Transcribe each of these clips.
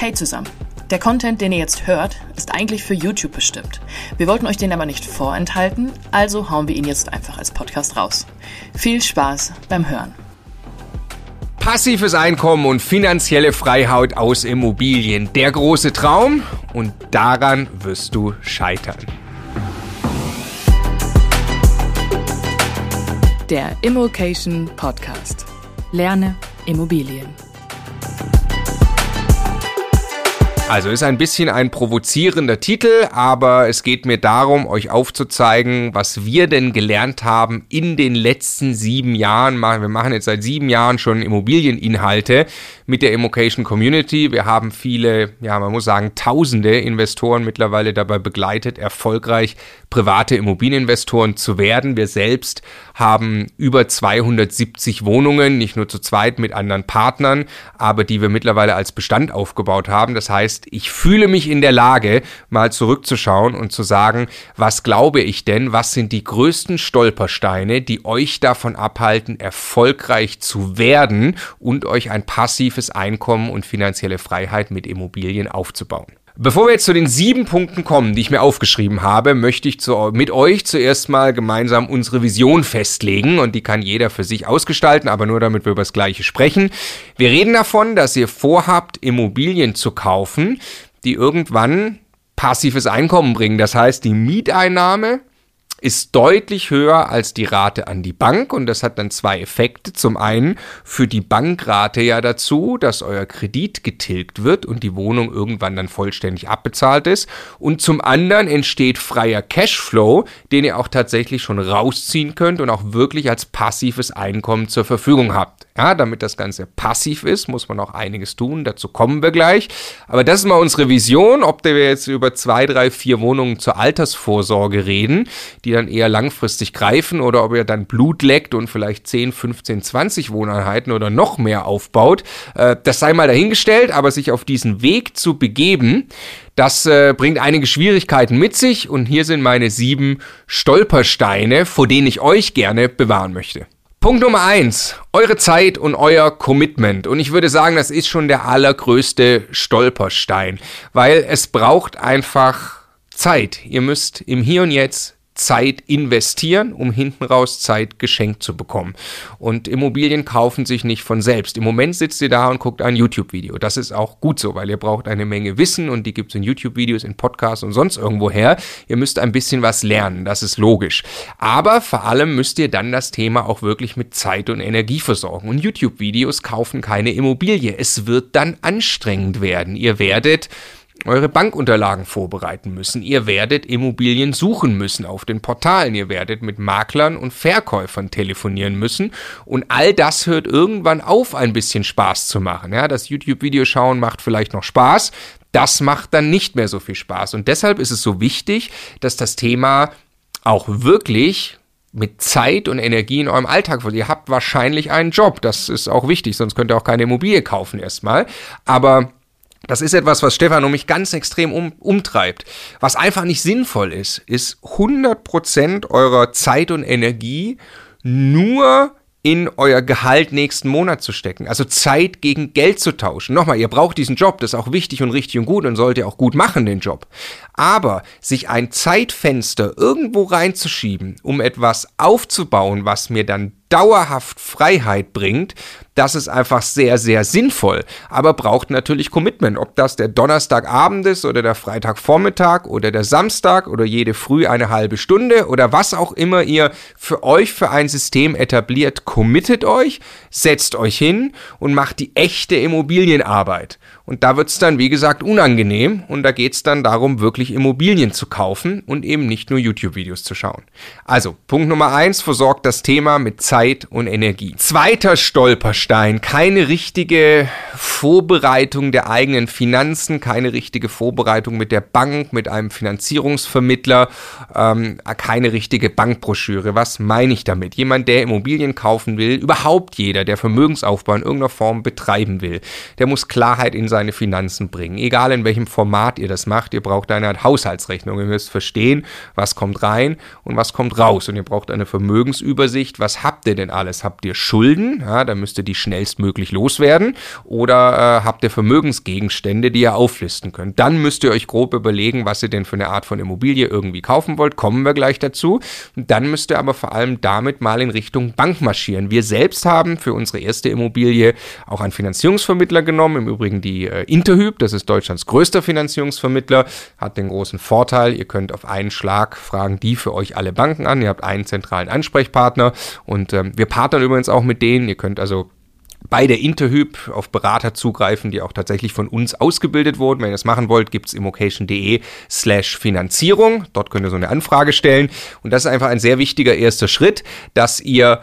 Hey zusammen. Der Content, den ihr jetzt hört, ist eigentlich für YouTube bestimmt. Wir wollten euch den aber nicht vorenthalten, also hauen wir ihn jetzt einfach als Podcast raus. Viel Spaß beim Hören. Passives Einkommen und finanzielle Freiheit aus Immobilien. Der große Traum und daran wirst du scheitern. Der Immokation Podcast. Lerne Immobilien. Also ist ein bisschen ein provozierender Titel, aber es geht mir darum, euch aufzuzeigen, was wir denn gelernt haben in den letzten sieben Jahren. Wir machen jetzt seit sieben Jahren schon Immobilieninhalte mit der Immocation Community. Wir haben viele, ja, man muss sagen, tausende Investoren mittlerweile dabei begleitet, erfolgreich private Immobilieninvestoren zu werden. Wir selbst haben über 270 Wohnungen, nicht nur zu zweit mit anderen Partnern, aber die wir mittlerweile als Bestand aufgebaut haben. Das heißt, heißt, ich fühle mich in der Lage, mal zurückzuschauen und zu sagen, was glaube ich denn, was sind die größten Stolpersteine, die euch davon abhalten, erfolgreich zu werden und euch ein passives Einkommen und finanzielle Freiheit mit Immobilien aufzubauen. Bevor wir jetzt zu den sieben Punkten kommen, die ich mir aufgeschrieben habe, möchte ich zu, mit euch zuerst mal gemeinsam unsere Vision festlegen und die kann jeder für sich ausgestalten, aber nur damit wir über das Gleiche sprechen. Wir reden davon, dass ihr vorhabt, Immobilien zu kaufen, die irgendwann passives Einkommen bringen. Das heißt, die Mieteinnahme ist deutlich höher als die Rate an die Bank und das hat dann zwei Effekte. Zum einen führt die Bankrate ja dazu, dass euer Kredit getilgt wird und die Wohnung irgendwann dann vollständig abbezahlt ist und zum anderen entsteht freier Cashflow, den ihr auch tatsächlich schon rausziehen könnt und auch wirklich als passives Einkommen zur Verfügung habt. Ja, damit das Ganze passiv ist, muss man auch einiges tun. Dazu kommen wir gleich. Aber das ist mal unsere Vision, ob wir jetzt über zwei, drei, vier Wohnungen zur Altersvorsorge reden, die dann eher langfristig greifen oder ob ihr dann Blut leckt und vielleicht 10, 15, 20 Wohneinheiten oder noch mehr aufbaut. Äh, das sei mal dahingestellt, aber sich auf diesen Weg zu begeben, das äh, bringt einige Schwierigkeiten mit sich und hier sind meine sieben Stolpersteine, vor denen ich euch gerne bewahren möchte. Punkt Nummer eins, eure Zeit und euer Commitment. Und ich würde sagen, das ist schon der allergrößte Stolperstein, weil es braucht einfach Zeit. Ihr müsst im Hier und Jetzt Zeit investieren, um hinten raus Zeit geschenkt zu bekommen. Und Immobilien kaufen sich nicht von selbst. Im Moment sitzt ihr da und guckt ein YouTube-Video. Das ist auch gut so, weil ihr braucht eine Menge Wissen und die gibt es in YouTube-Videos, in Podcasts und sonst irgendwo her. Ihr müsst ein bisschen was lernen, das ist logisch. Aber vor allem müsst ihr dann das Thema auch wirklich mit Zeit und Energie versorgen. Und YouTube-Videos kaufen keine Immobilie. Es wird dann anstrengend werden. Ihr werdet eure Bankunterlagen vorbereiten müssen. Ihr werdet Immobilien suchen müssen auf den Portalen. Ihr werdet mit Maklern und Verkäufern telefonieren müssen. Und all das hört irgendwann auf, ein bisschen Spaß zu machen. Ja, das YouTube-Video schauen macht vielleicht noch Spaß. Das macht dann nicht mehr so viel Spaß. Und deshalb ist es so wichtig, dass das Thema auch wirklich mit Zeit und Energie in eurem Alltag. Ihr habt wahrscheinlich einen Job. Das ist auch wichtig, sonst könnt ihr auch keine Immobilie kaufen erstmal. Aber das ist etwas, was Stefan und mich ganz extrem um, umtreibt. Was einfach nicht sinnvoll ist, ist 100% eurer Zeit und Energie nur in euer Gehalt nächsten Monat zu stecken. Also Zeit gegen Geld zu tauschen. Nochmal, ihr braucht diesen Job, das ist auch wichtig und richtig und gut und sollt ihr auch gut machen, den Job. Aber sich ein Zeitfenster irgendwo reinzuschieben, um etwas aufzubauen, was mir dann dauerhaft Freiheit bringt, das ist einfach sehr, sehr sinnvoll, aber braucht natürlich Commitment. Ob das der Donnerstagabend ist oder der Freitagvormittag oder der Samstag oder jede Früh eine halbe Stunde oder was auch immer ihr für euch für ein System etabliert, committet euch, setzt euch hin und macht die echte Immobilienarbeit. Und da wird es dann, wie gesagt, unangenehm und da geht es dann darum, wirklich Immobilien zu kaufen und eben nicht nur YouTube-Videos zu schauen. Also, Punkt Nummer eins, versorgt das Thema mit Zeit und Energie. Zweiter Stolperstein, keine richtige Vorbereitung der eigenen Finanzen, keine richtige Vorbereitung mit der Bank, mit einem Finanzierungsvermittler, ähm, keine richtige Bankbroschüre. Was meine ich damit? Jemand, der Immobilien kaufen will, überhaupt jeder, der Vermögensaufbau in irgendeiner Form betreiben will, der muss Klarheit in seinem seine Finanzen bringen. Egal in welchem Format ihr das macht, ihr braucht eine Art Haushaltsrechnung. Ihr müsst verstehen, was kommt rein und was kommt raus. Und ihr braucht eine Vermögensübersicht. Was habt ihr denn alles? Habt ihr Schulden? Ja, da müsst ihr die schnellstmöglich loswerden. Oder äh, habt ihr Vermögensgegenstände, die ihr auflisten könnt? Dann müsst ihr euch grob überlegen, was ihr denn für eine Art von Immobilie irgendwie kaufen wollt. Kommen wir gleich dazu. Dann müsst ihr aber vor allem damit mal in Richtung Bank marschieren. Wir selbst haben für unsere erste Immobilie auch einen Finanzierungsvermittler genommen. Im Übrigen die äh, Interhyp, das ist Deutschlands größter Finanzierungsvermittler, hat den großen Vorteil, ihr könnt auf einen Schlag fragen die für euch alle Banken an. Ihr habt einen zentralen Ansprechpartner und ähm, wir partnern übrigens auch mit denen. Ihr könnt also bei der Interhyp auf Berater zugreifen, die auch tatsächlich von uns ausgebildet wurden. Wenn ihr das machen wollt, gibt es immocation.de slash Finanzierung. Dort könnt ihr so eine Anfrage stellen. Und das ist einfach ein sehr wichtiger erster Schritt, dass ihr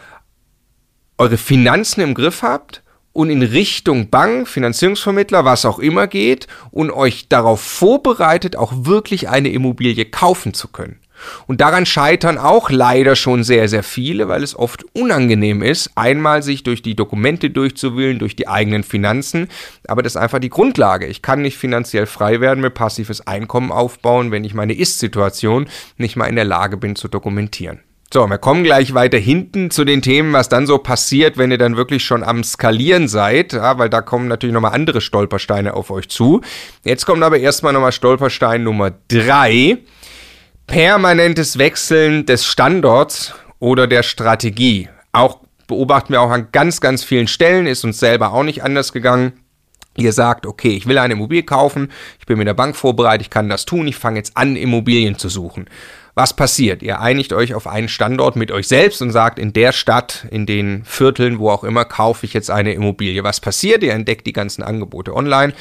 eure Finanzen im Griff habt und in Richtung Bank, Finanzierungsvermittler, was auch immer geht und euch darauf vorbereitet, auch wirklich eine Immobilie kaufen zu können. Und daran scheitern auch leider schon sehr, sehr viele, weil es oft unangenehm ist, einmal sich durch die Dokumente durchzuwühlen, durch die eigenen Finanzen. Aber das ist einfach die Grundlage. Ich kann nicht finanziell frei werden, mir passives Einkommen aufbauen, wenn ich meine Ist-Situation nicht mal in der Lage bin zu dokumentieren. So, wir kommen gleich weiter hinten zu den Themen, was dann so passiert, wenn ihr dann wirklich schon am Skalieren seid, ja, weil da kommen natürlich nochmal andere Stolpersteine auf euch zu. Jetzt kommt aber erstmal nochmal Stolperstein Nummer drei permanentes Wechseln des Standorts oder der Strategie. Auch beobachten wir auch an ganz, ganz vielen Stellen, ist uns selber auch nicht anders gegangen. Ihr sagt, okay, ich will eine Immobilie kaufen, ich bin mit der Bank vorbereitet, ich kann das tun, ich fange jetzt an, Immobilien zu suchen. Was passiert? Ihr einigt euch auf einen Standort mit euch selbst und sagt, in der Stadt, in den Vierteln, wo auch immer, kaufe ich jetzt eine Immobilie. Was passiert? Ihr entdeckt die ganzen Angebote online,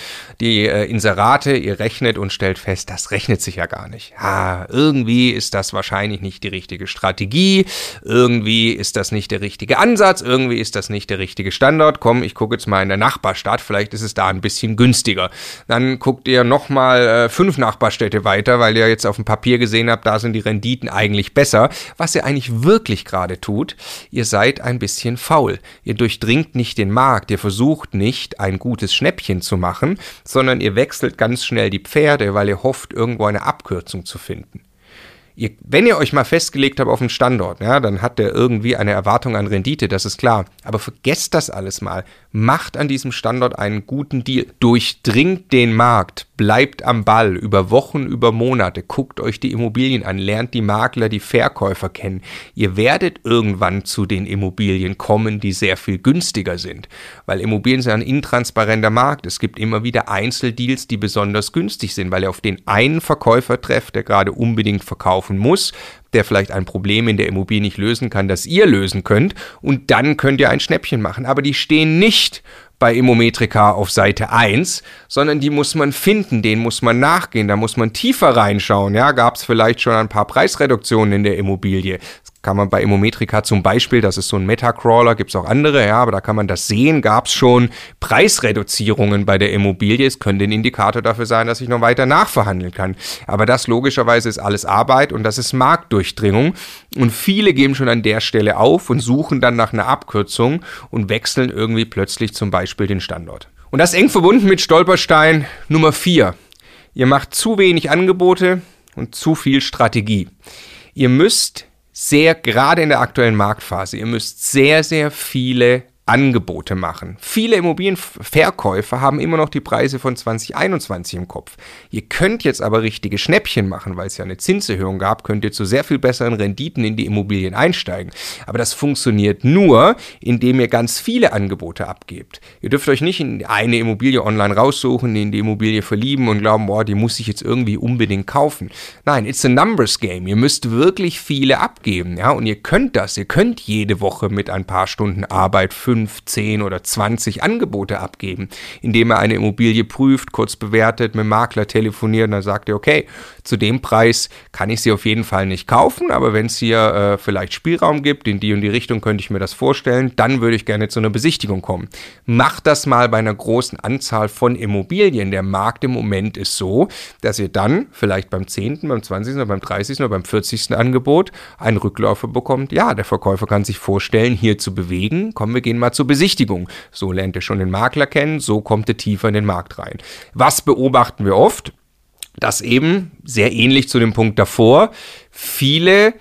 die äh, Inserate, ihr rechnet und stellt fest, das rechnet sich ja gar nicht. Ja, irgendwie ist das wahrscheinlich nicht die richtige Strategie, irgendwie ist das nicht der richtige Ansatz, irgendwie ist das nicht der richtige Standort. Komm, ich gucke jetzt mal in der Nachbarstadt, vielleicht ist es da ein bisschen günstiger. Dann guckt ihr nochmal äh, fünf Nachbarstädte weiter, weil ihr jetzt auf dem Papier gesehen habt, da sind die Renditen eigentlich besser. Was ihr eigentlich wirklich gerade tut, ihr seid ein bisschen faul. Ihr durchdringt nicht den Markt, ihr versucht nicht ein gutes Schnäppchen zu machen, sondern ihr wechselt ganz schnell die Pferde, weil ihr hofft, irgendwo eine Abkürzung zu finden. Ihr, wenn ihr euch mal festgelegt habt auf einen Standort, ja, dann hat der irgendwie eine Erwartung an Rendite, das ist klar. Aber vergesst das alles mal. Macht an diesem Standort einen guten Deal. Durchdringt den Markt bleibt am Ball über Wochen, über Monate, guckt euch die Immobilien an, lernt die Makler, die Verkäufer kennen. Ihr werdet irgendwann zu den Immobilien kommen, die sehr viel günstiger sind, weil Immobilien sind ein intransparenter Markt. Es gibt immer wieder Einzeldeals, die besonders günstig sind, weil ihr auf den einen Verkäufer trefft, der gerade unbedingt verkaufen muss, der vielleicht ein Problem in der Immobilie nicht lösen kann, das ihr lösen könnt und dann könnt ihr ein Schnäppchen machen. Aber die stehen nicht bei Immometrika auf Seite 1, sondern die muss man finden, denen muss man nachgehen, da muss man tiefer reinschauen. Ja, gab es vielleicht schon ein paar Preisreduktionen in der Immobilie? Kann man bei Immometrika zum Beispiel, das ist so ein Meta-Crawler, gibt es auch andere, ja, aber da kann man das sehen, gab es schon Preisreduzierungen bei der Immobilie. Es könnte ein Indikator dafür sein, dass ich noch weiter nachverhandeln kann. Aber das logischerweise ist alles Arbeit und das ist Marktdurchdringung. Und viele geben schon an der Stelle auf und suchen dann nach einer Abkürzung und wechseln irgendwie plötzlich zum Beispiel den Standort. Und das eng verbunden mit Stolperstein Nummer 4. Ihr macht zu wenig Angebote und zu viel Strategie. Ihr müsst sehr, gerade in der aktuellen Marktphase, ihr müsst sehr, sehr viele Angebote machen. Viele Immobilienverkäufer haben immer noch die Preise von 2021 im Kopf. Ihr könnt jetzt aber richtige Schnäppchen machen, weil es ja eine Zinserhöhung gab, könnt ihr zu sehr viel besseren Renditen in die Immobilien einsteigen. Aber das funktioniert nur, indem ihr ganz viele Angebote abgebt. Ihr dürft euch nicht in eine Immobilie online raussuchen, in die Immobilie verlieben und glauben, boah, die muss ich jetzt irgendwie unbedingt kaufen. Nein, it's a numbers game. Ihr müsst wirklich viele abgeben, ja, und ihr könnt das. Ihr könnt jede Woche mit ein paar Stunden Arbeit füllen 5, 10 oder 20 Angebote abgeben, indem er eine Immobilie prüft, kurz bewertet, mit dem Makler telefoniert und dann sagt er, okay, zu dem Preis kann ich sie auf jeden Fall nicht kaufen, aber wenn es hier äh, vielleicht Spielraum gibt, in die und die Richtung könnte ich mir das vorstellen, dann würde ich gerne zu einer Besichtigung kommen. Macht das mal bei einer großen Anzahl von Immobilien. Der Markt im Moment ist so, dass ihr dann vielleicht beim 10., beim 20. oder beim 30. oder beim 40. Angebot einen Rückläufer bekommt. Ja, der Verkäufer kann sich vorstellen, hier zu bewegen. Komm, wir gehen mal mal zur Besichtigung. So lernt ihr schon den Makler kennen, so kommt ihr tiefer in den Markt rein. Was beobachten wir oft? Dass eben, sehr ähnlich zu dem Punkt davor, viele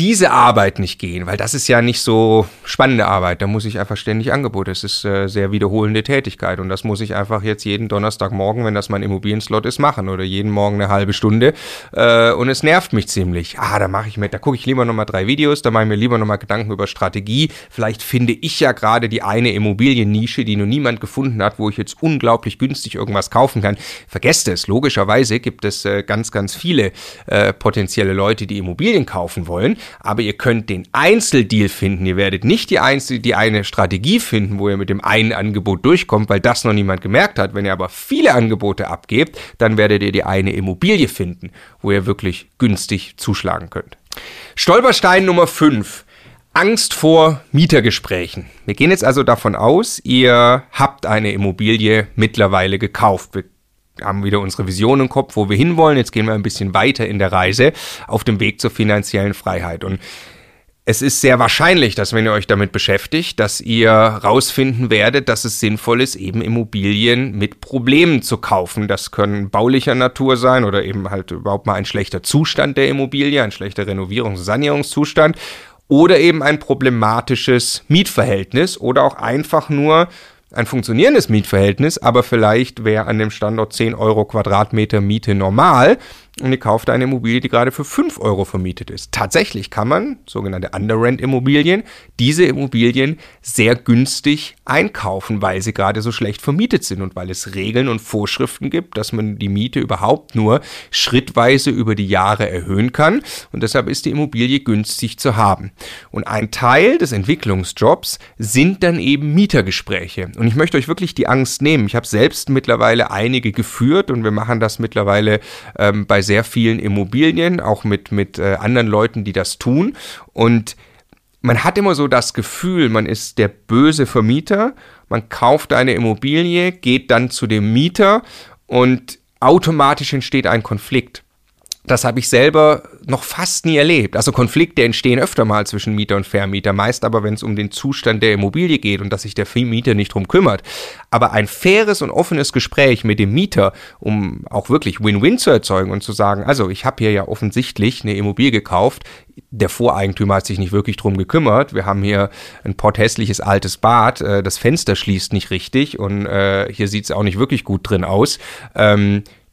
diese Arbeit nicht gehen, weil das ist ja nicht so spannende Arbeit. Da muss ich einfach ständig Angebote. Es ist äh, sehr wiederholende Tätigkeit und das muss ich einfach jetzt jeden Donnerstagmorgen, wenn das mein Immobilienslot ist, machen oder jeden Morgen eine halbe Stunde. Äh, und es nervt mich ziemlich. Ah, da mache ich mir, da gucke ich lieber nochmal drei Videos, da mache ich mir lieber nochmal Gedanken über Strategie. Vielleicht finde ich ja gerade die eine Immobiliennische, die noch niemand gefunden hat, wo ich jetzt unglaublich günstig irgendwas kaufen kann. Vergesst es, logischerweise gibt es äh, ganz, ganz viele äh, potenzielle Leute, die Immobilien kaufen wollen aber ihr könnt den Einzeldeal finden. Ihr werdet nicht die, Einzel die eine Strategie finden, wo ihr mit dem einen Angebot durchkommt, weil das noch niemand gemerkt hat. Wenn ihr aber viele Angebote abgebt, dann werdet ihr die eine Immobilie finden, wo ihr wirklich günstig zuschlagen könnt. Stolperstein Nummer 5. Angst vor Mietergesprächen. Wir gehen jetzt also davon aus, ihr habt eine Immobilie mittlerweile gekauft. Wir haben wieder unsere Vision im Kopf, wo wir hinwollen. Jetzt gehen wir ein bisschen weiter in der Reise auf dem Weg zur finanziellen Freiheit. Und es ist sehr wahrscheinlich, dass wenn ihr euch damit beschäftigt, dass ihr rausfinden werdet, dass es sinnvoll ist, eben Immobilien mit Problemen zu kaufen. Das können baulicher Natur sein oder eben halt überhaupt mal ein schlechter Zustand der Immobilie, ein schlechter Renovierungs- und Sanierungszustand oder eben ein problematisches Mietverhältnis oder auch einfach nur ein funktionierendes Mietverhältnis, aber vielleicht wäre an dem Standort 10 Euro Quadratmeter Miete normal und ihr kauft eine Immobilie, die gerade für 5 Euro vermietet ist. Tatsächlich kann man, sogenannte Underrent-Immobilien, diese Immobilien sehr günstig einkaufen, weil sie gerade so schlecht vermietet sind und weil es Regeln und Vorschriften gibt, dass man die Miete überhaupt nur schrittweise über die Jahre erhöhen kann und deshalb ist die Immobilie günstig zu haben. Und ein Teil des Entwicklungsjobs sind dann eben Mietergespräche. Und ich möchte euch wirklich die Angst nehmen. Ich habe selbst mittlerweile einige geführt und wir machen das mittlerweile ähm, bei sehr vielen Immobilien, auch mit, mit äh, anderen Leuten, die das tun. Und man hat immer so das Gefühl, man ist der böse Vermieter, man kauft eine Immobilie, geht dann zu dem Mieter und automatisch entsteht ein Konflikt. Das habe ich selber noch fast nie erlebt. Also Konflikte entstehen öfter mal zwischen Mieter und Vermieter, meist aber, wenn es um den Zustand der Immobilie geht und dass sich der Mieter nicht drum kümmert. Aber ein faires und offenes Gespräch mit dem Mieter, um auch wirklich Win-Win zu erzeugen und zu sagen, also ich habe hier ja offensichtlich eine Immobilie gekauft, der Voreigentümer hat sich nicht wirklich drum gekümmert. Wir haben hier ein potthässliches altes Bad, äh, das Fenster schließt nicht richtig und äh, hier sieht es auch nicht wirklich gut drin aus.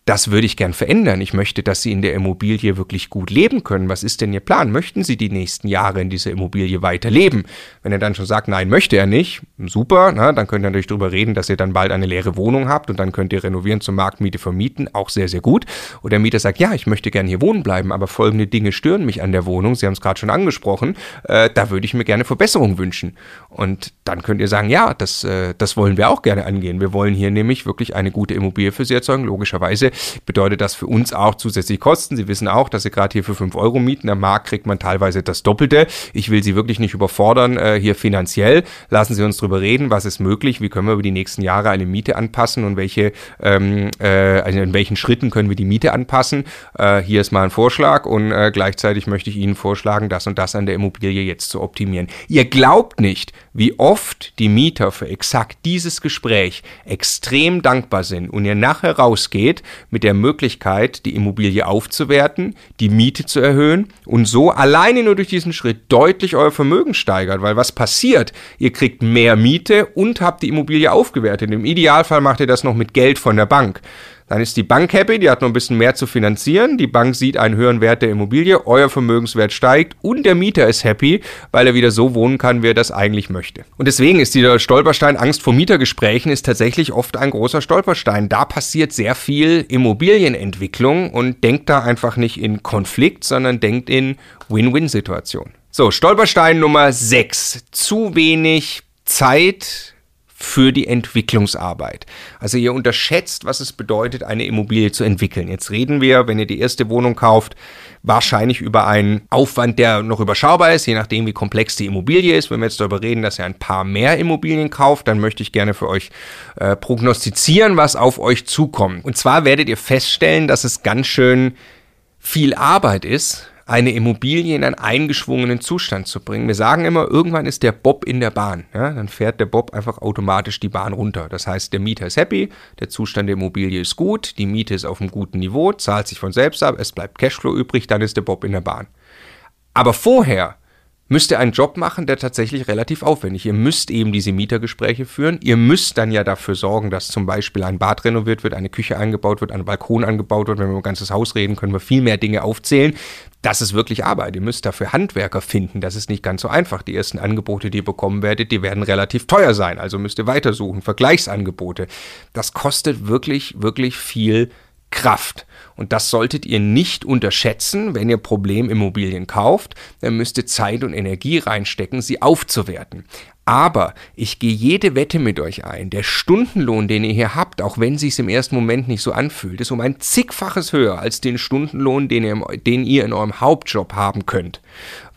Das würde ich gern verändern. Ich möchte, dass Sie in der Immobilie wirklich gut leben können. Was ist denn Ihr Plan? Möchten Sie die nächsten Jahre in dieser Immobilie weiterleben? Wenn er dann schon sagt, nein, möchte er nicht, super, na, dann könnt ihr natürlich darüber reden, dass ihr dann bald eine leere Wohnung habt und dann könnt ihr renovieren zur Marktmiete vermieten, auch sehr, sehr gut. Oder der Mieter sagt, ja, ich möchte gern hier wohnen bleiben, aber folgende Dinge stören mich an der Wohnung. Sie haben es gerade schon angesprochen, äh, da würde ich mir gerne Verbesserungen wünschen. Und dann könnt ihr sagen, ja, das, äh, das wollen wir auch gerne angehen. Wir wollen hier nämlich wirklich eine gute Immobilie für Sie erzeugen, logischerweise bedeutet das für uns auch zusätzliche Kosten. Sie wissen auch, dass Sie gerade hier für 5 Euro mieten. Am Markt kriegt man teilweise das Doppelte. Ich will Sie wirklich nicht überfordern äh, hier finanziell. Lassen Sie uns drüber reden, was ist möglich, wie können wir über die nächsten Jahre eine Miete anpassen und welche, ähm, äh, also in welchen Schritten können wir die Miete anpassen. Äh, hier ist mal ein Vorschlag und äh, gleichzeitig möchte ich Ihnen vorschlagen, das und das an der Immobilie jetzt zu optimieren. Ihr glaubt nicht, wie oft die Mieter für exakt dieses Gespräch extrem dankbar sind und ihr nachher rausgeht mit der Möglichkeit, die Immobilie aufzuwerten, die Miete zu erhöhen und so alleine nur durch diesen Schritt deutlich euer Vermögen steigert. Weil was passiert? Ihr kriegt mehr Miete und habt die Immobilie aufgewertet. Im Idealfall macht ihr das noch mit Geld von der Bank. Dann ist die Bank happy, die hat noch ein bisschen mehr zu finanzieren. Die Bank sieht einen höheren Wert der Immobilie, euer Vermögenswert steigt und der Mieter ist happy, weil er wieder so wohnen kann, wie er das eigentlich möchte. Und deswegen ist dieser Stolperstein Angst vor Mietergesprächen ist tatsächlich oft ein großer Stolperstein. Da passiert sehr viel Immobilienentwicklung und denkt da einfach nicht in Konflikt, sondern denkt in Win-Win-Situation. So, Stolperstein Nummer 6. Zu wenig Zeit für die Entwicklungsarbeit. Also ihr unterschätzt, was es bedeutet, eine Immobilie zu entwickeln. Jetzt reden wir, wenn ihr die erste Wohnung kauft, wahrscheinlich über einen Aufwand, der noch überschaubar ist, je nachdem, wie komplex die Immobilie ist. Wenn wir jetzt darüber reden, dass ihr ein paar mehr Immobilien kauft, dann möchte ich gerne für euch äh, prognostizieren, was auf euch zukommt. Und zwar werdet ihr feststellen, dass es ganz schön viel Arbeit ist, eine Immobilie in einen eingeschwungenen Zustand zu bringen. Wir sagen immer, irgendwann ist der Bob in der Bahn. Ja? Dann fährt der Bob einfach automatisch die Bahn runter. Das heißt, der Mieter ist happy, der Zustand der Immobilie ist gut, die Miete ist auf einem guten Niveau, zahlt sich von selbst ab, es bleibt Cashflow übrig, dann ist der Bob in der Bahn. Aber vorher müsst ihr einen Job machen, der tatsächlich relativ aufwendig. Ihr müsst eben diese Mietergespräche führen. Ihr müsst dann ja dafür sorgen, dass zum Beispiel ein Bad renoviert wird, eine Küche eingebaut wird, ein Balkon angebaut wird. Wenn wir über ein ganzes Haus reden, können wir viel mehr Dinge aufzählen. Das ist wirklich Arbeit. Ihr müsst dafür Handwerker finden. Das ist nicht ganz so einfach. Die ersten Angebote, die ihr bekommen werdet, die werden relativ teuer sein. Also müsst ihr weitersuchen. Vergleichsangebote. Das kostet wirklich, wirklich viel Kraft. Und das solltet ihr nicht unterschätzen, wenn ihr Problemimmobilien kauft. Dann müsst ihr Zeit und Energie reinstecken, sie aufzuwerten. Aber ich gehe jede Wette mit euch ein. Der Stundenlohn, den ihr hier habt, auch wenn sich im ersten Moment nicht so anfühlt, ist um ein zigfaches höher als den Stundenlohn, den ihr, den ihr in eurem Hauptjob haben könnt.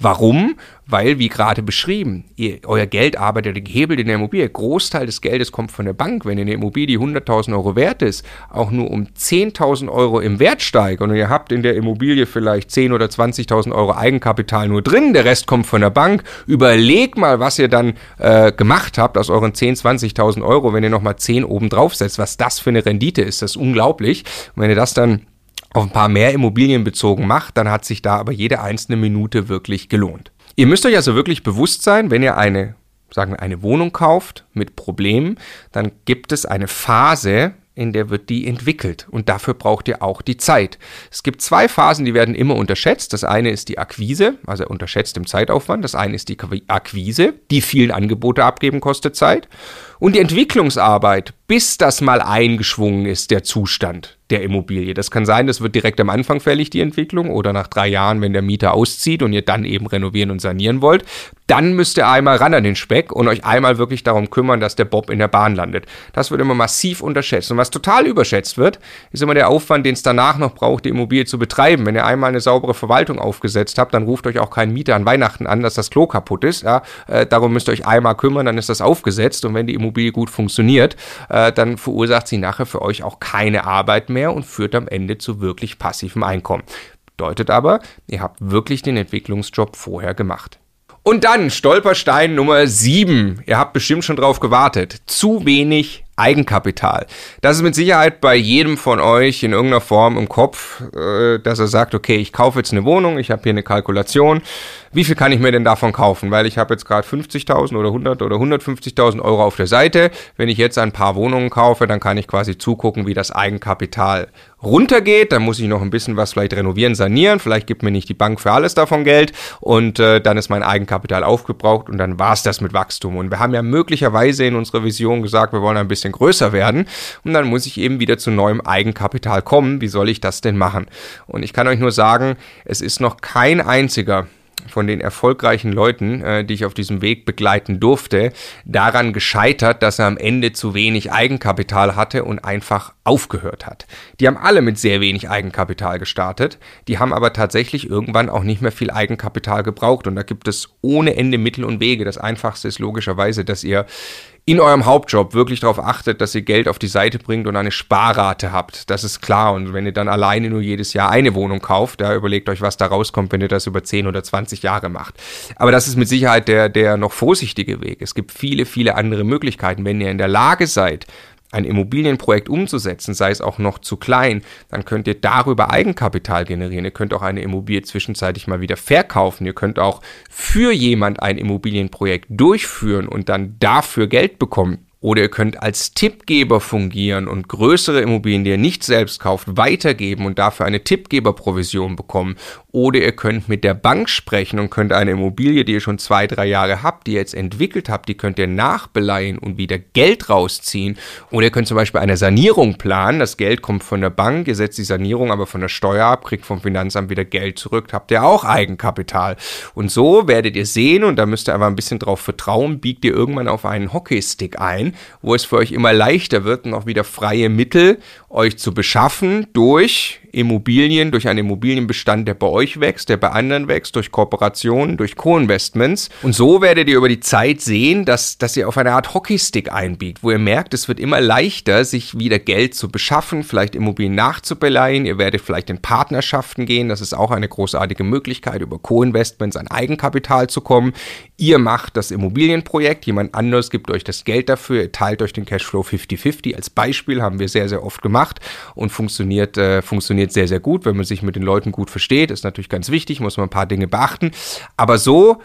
Warum? Weil, wie gerade beschrieben, ihr, euer Geld arbeitet gehebelt in der Immobilie. Großteil des Geldes kommt von der Bank. Wenn eine Immobilie 100.000 Euro wert ist, auch nur um 10.000 Euro im Wert steigt und ihr habt in der Immobilie vielleicht 10.000 oder 20.000 Euro Eigenkapital nur drin, der Rest kommt von der Bank, überleg mal, was ihr dann äh, gemacht habt aus euren 10.000, 20.000 Euro, wenn ihr nochmal 10 oben drauf setzt, was das für eine Rendite ist. Das ist unglaublich. Und wenn ihr das dann auf ein paar mehr Immobilien bezogen macht, dann hat sich da aber jede einzelne Minute wirklich gelohnt. Ihr müsst euch also wirklich bewusst sein, wenn ihr eine, sagen wir, eine Wohnung kauft mit Problemen, dann gibt es eine Phase, in der wird die entwickelt. Und dafür braucht ihr auch die Zeit. Es gibt zwei Phasen, die werden immer unterschätzt. Das eine ist die Akquise, also unterschätzt im Zeitaufwand. Das eine ist die Akquise, die vielen Angebote abgeben kostet Zeit. Und die Entwicklungsarbeit, bis das mal eingeschwungen ist, der Zustand der Immobilie. Das kann sein, das wird direkt am Anfang fällig, die Entwicklung, oder nach drei Jahren, wenn der Mieter auszieht und ihr dann eben renovieren und sanieren wollt. Dann müsst ihr einmal ran an den Speck und euch einmal wirklich darum kümmern, dass der Bob in der Bahn landet. Das wird immer massiv unterschätzt. Und was total überschätzt wird, ist immer der Aufwand, den es danach noch braucht, die Immobilie zu betreiben. Wenn ihr einmal eine saubere Verwaltung aufgesetzt habt, dann ruft euch auch kein Mieter an Weihnachten an, dass das Klo kaputt ist. Ja, äh, darum müsst ihr euch einmal kümmern, dann ist das aufgesetzt. Und wenn die Immobilie gut funktioniert, äh, dann verursacht sie nachher für euch auch keine Arbeit mehr und führt am Ende zu wirklich passivem Einkommen. Bedeutet aber, ihr habt wirklich den Entwicklungsjob vorher gemacht. Und dann Stolperstein Nummer 7. Ihr habt bestimmt schon drauf gewartet. Zu wenig Eigenkapital. Das ist mit Sicherheit bei jedem von euch in irgendeiner Form im Kopf, äh, dass er sagt, okay, ich kaufe jetzt eine Wohnung, ich habe hier eine Kalkulation. Wie viel kann ich mir denn davon kaufen? Weil ich habe jetzt gerade 50.000 oder 100 oder 150.000 Euro auf der Seite. Wenn ich jetzt ein paar Wohnungen kaufe, dann kann ich quasi zugucken, wie das Eigenkapital runtergeht. Dann muss ich noch ein bisschen was vielleicht renovieren, sanieren. Vielleicht gibt mir nicht die Bank für alles davon Geld. Und äh, dann ist mein Eigenkapital aufgebraucht und dann war es das mit Wachstum. Und wir haben ja möglicherweise in unserer Vision gesagt, wir wollen ein bisschen bisschen größer werden und dann muss ich eben wieder zu neuem Eigenkapital kommen. Wie soll ich das denn machen? Und ich kann euch nur sagen, es ist noch kein einziger von den erfolgreichen Leuten, äh, die ich auf diesem Weg begleiten durfte, daran gescheitert, dass er am Ende zu wenig Eigenkapital hatte und einfach aufgehört hat. Die haben alle mit sehr wenig Eigenkapital gestartet, die haben aber tatsächlich irgendwann auch nicht mehr viel Eigenkapital gebraucht und da gibt es ohne Ende Mittel und Wege. Das einfachste ist logischerweise, dass ihr in eurem Hauptjob wirklich darauf achtet, dass ihr Geld auf die Seite bringt und eine Sparrate habt. Das ist klar. Und wenn ihr dann alleine nur jedes Jahr eine Wohnung kauft, ja, überlegt euch, was da rauskommt, wenn ihr das über 10 oder 20 Jahre macht. Aber das ist mit Sicherheit der, der noch vorsichtige Weg. Es gibt viele, viele andere Möglichkeiten. Wenn ihr in der Lage seid, ein Immobilienprojekt umzusetzen, sei es auch noch zu klein, dann könnt ihr darüber Eigenkapital generieren. Ihr könnt auch eine Immobilie zwischenzeitlich mal wieder verkaufen. Ihr könnt auch für jemand ein Immobilienprojekt durchführen und dann dafür Geld bekommen. Oder ihr könnt als Tippgeber fungieren und größere Immobilien, die ihr nicht selbst kauft, weitergeben und dafür eine Tippgeberprovision bekommen. Oder ihr könnt mit der Bank sprechen und könnt eine Immobilie, die ihr schon zwei, drei Jahre habt, die ihr jetzt entwickelt habt, die könnt ihr nachbeleihen und wieder Geld rausziehen. Oder ihr könnt zum Beispiel eine Sanierung planen. Das Geld kommt von der Bank, ihr setzt die Sanierung aber von der Steuer ab, kriegt vom Finanzamt wieder Geld zurück, habt ihr auch Eigenkapital. Und so werdet ihr sehen, und da müsst ihr einfach ein bisschen drauf vertrauen, biegt ihr irgendwann auf einen Hockeystick ein wo es für euch immer leichter wird, noch wieder freie Mittel euch zu beschaffen durch Immobilien, durch einen Immobilienbestand, der bei euch wächst, der bei anderen wächst, durch Kooperationen, durch Co-Investments. Und so werdet ihr über die Zeit sehen, dass, dass ihr auf eine Art Hockeystick einbiegt, wo ihr merkt, es wird immer leichter, sich wieder Geld zu beschaffen, vielleicht Immobilien nachzubeleihen. Ihr werdet vielleicht in Partnerschaften gehen. Das ist auch eine großartige Möglichkeit, über Co-Investments an Eigenkapital zu kommen. Ihr macht das Immobilienprojekt, jemand anderes gibt euch das Geld dafür, ihr teilt euch den Cashflow 50-50. Als Beispiel haben wir sehr, sehr oft gemacht und funktioniert, äh, funktioniert sehr, sehr gut, wenn man sich mit den Leuten gut versteht. Ist natürlich ganz wichtig, muss man ein paar Dinge beachten. Aber so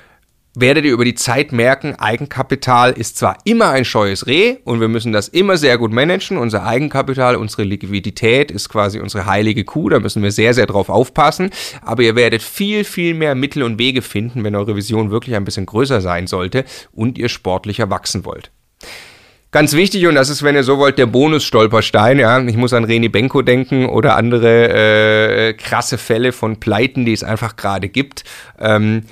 werdet ihr über die Zeit merken, Eigenkapital ist zwar immer ein scheues Reh und wir müssen das immer sehr gut managen. Unser Eigenkapital, unsere Liquidität ist quasi unsere heilige Kuh, da müssen wir sehr, sehr drauf aufpassen. Aber ihr werdet viel, viel mehr Mittel und Wege finden, wenn eure Vision wirklich ein bisschen größer sein sollte und ihr sportlicher wachsen wollt. Ganz wichtig, und das ist, wenn ihr so wollt, der Bonus-Stolperstein, ja. Ich muss an Reni Benko denken oder andere äh, krasse Fälle von Pleiten, die es einfach gerade gibt. Ähm,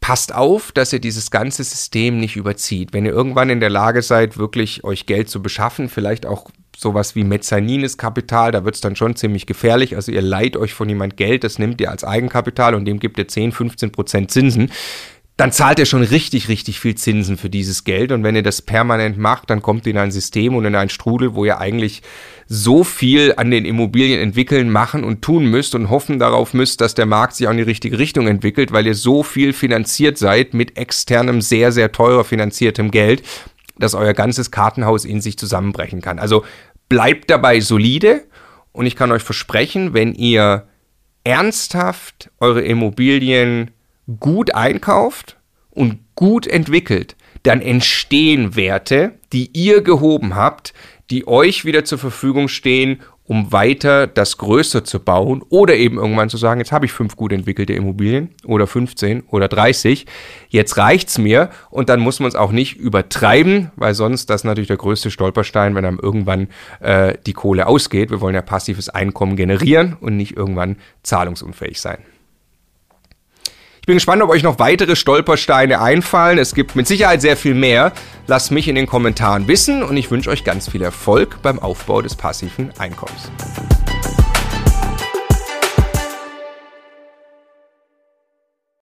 passt auf, dass ihr dieses ganze System nicht überzieht. Wenn ihr irgendwann in der Lage seid, wirklich euch Geld zu beschaffen, vielleicht auch sowas wie mezzanines Kapital, da wird es dann schon ziemlich gefährlich. Also ihr leiht euch von jemand Geld, das nimmt ihr als Eigenkapital und dem gibt ihr 10, 15 Prozent Zinsen dann zahlt ihr schon richtig, richtig viel Zinsen für dieses Geld. Und wenn ihr das permanent macht, dann kommt ihr in ein System und in einen Strudel, wo ihr eigentlich so viel an den Immobilien entwickeln, machen und tun müsst und hoffen darauf müsst, dass der Markt sich auch in die richtige Richtung entwickelt, weil ihr so viel finanziert seid mit externem, sehr, sehr teurer finanziertem Geld, dass euer ganzes Kartenhaus in sich zusammenbrechen kann. Also bleibt dabei solide und ich kann euch versprechen, wenn ihr ernsthaft eure Immobilien gut einkauft und gut entwickelt, dann entstehen Werte, die ihr gehoben habt, die euch wieder zur Verfügung stehen, um weiter das Größere zu bauen oder eben irgendwann zu sagen, jetzt habe ich fünf gut entwickelte Immobilien oder 15 oder 30, jetzt reicht's mir und dann muss man es auch nicht übertreiben, weil sonst das ist natürlich der größte Stolperstein, wenn einem irgendwann äh, die Kohle ausgeht. Wir wollen ja passives Einkommen generieren und nicht irgendwann zahlungsunfähig sein. Ich bin gespannt, ob euch noch weitere Stolpersteine einfallen. Es gibt mit Sicherheit sehr viel mehr. Lasst mich in den Kommentaren wissen und ich wünsche euch ganz viel Erfolg beim Aufbau des passiven Einkommens.